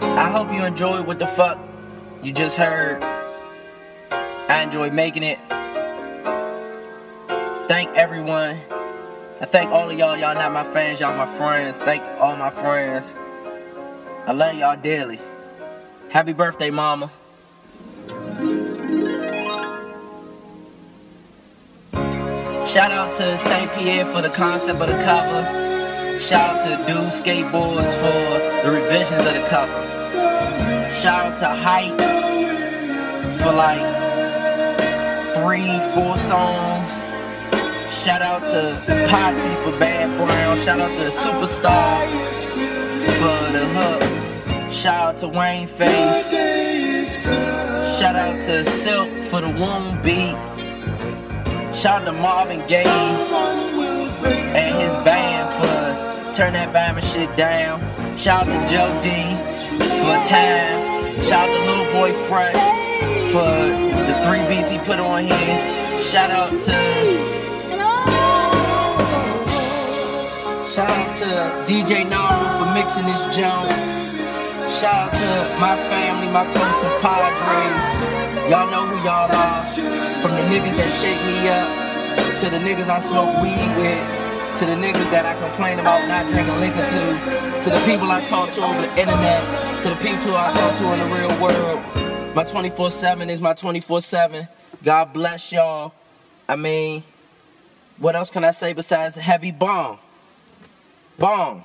I hope you enjoyed what the fuck you just heard. I enjoyed making it. Thank everyone. I thank all of y'all. Y'all not my fans, y'all my friends. Thank all my friends. I love y'all dearly. Happy birthday, mama. Shout out to St. Pierre for the concept of the cover. Shout out to Dude Skateboards for the revisions of the cover. Shout out to Hype for like three, four songs. Shout out to Potsy for Bad Brown. Shout out to Superstar for the hook. Shout out to Wayne Face. Shout out to Silk for the Wound Beat. Shout out to Marvin Gaye turn that Bama shit down. Shout out to Joe D for time. Shout out to Little Boy Fresh for the three beats he put on here. Shout out to Shout out to DJ Naru for mixing this jump. Shout out to my family, my close compadres. Y'all know who y'all are. From the niggas that shake me up, to the niggas I smoke weed with, to the niggas that I complain about not drinking liquor to, to the people I talk to over the internet, to the people I talk to in the real world. My 24 7 is my 24 7. God bless y'all. I mean, what else can I say besides heavy bomb? Bomb.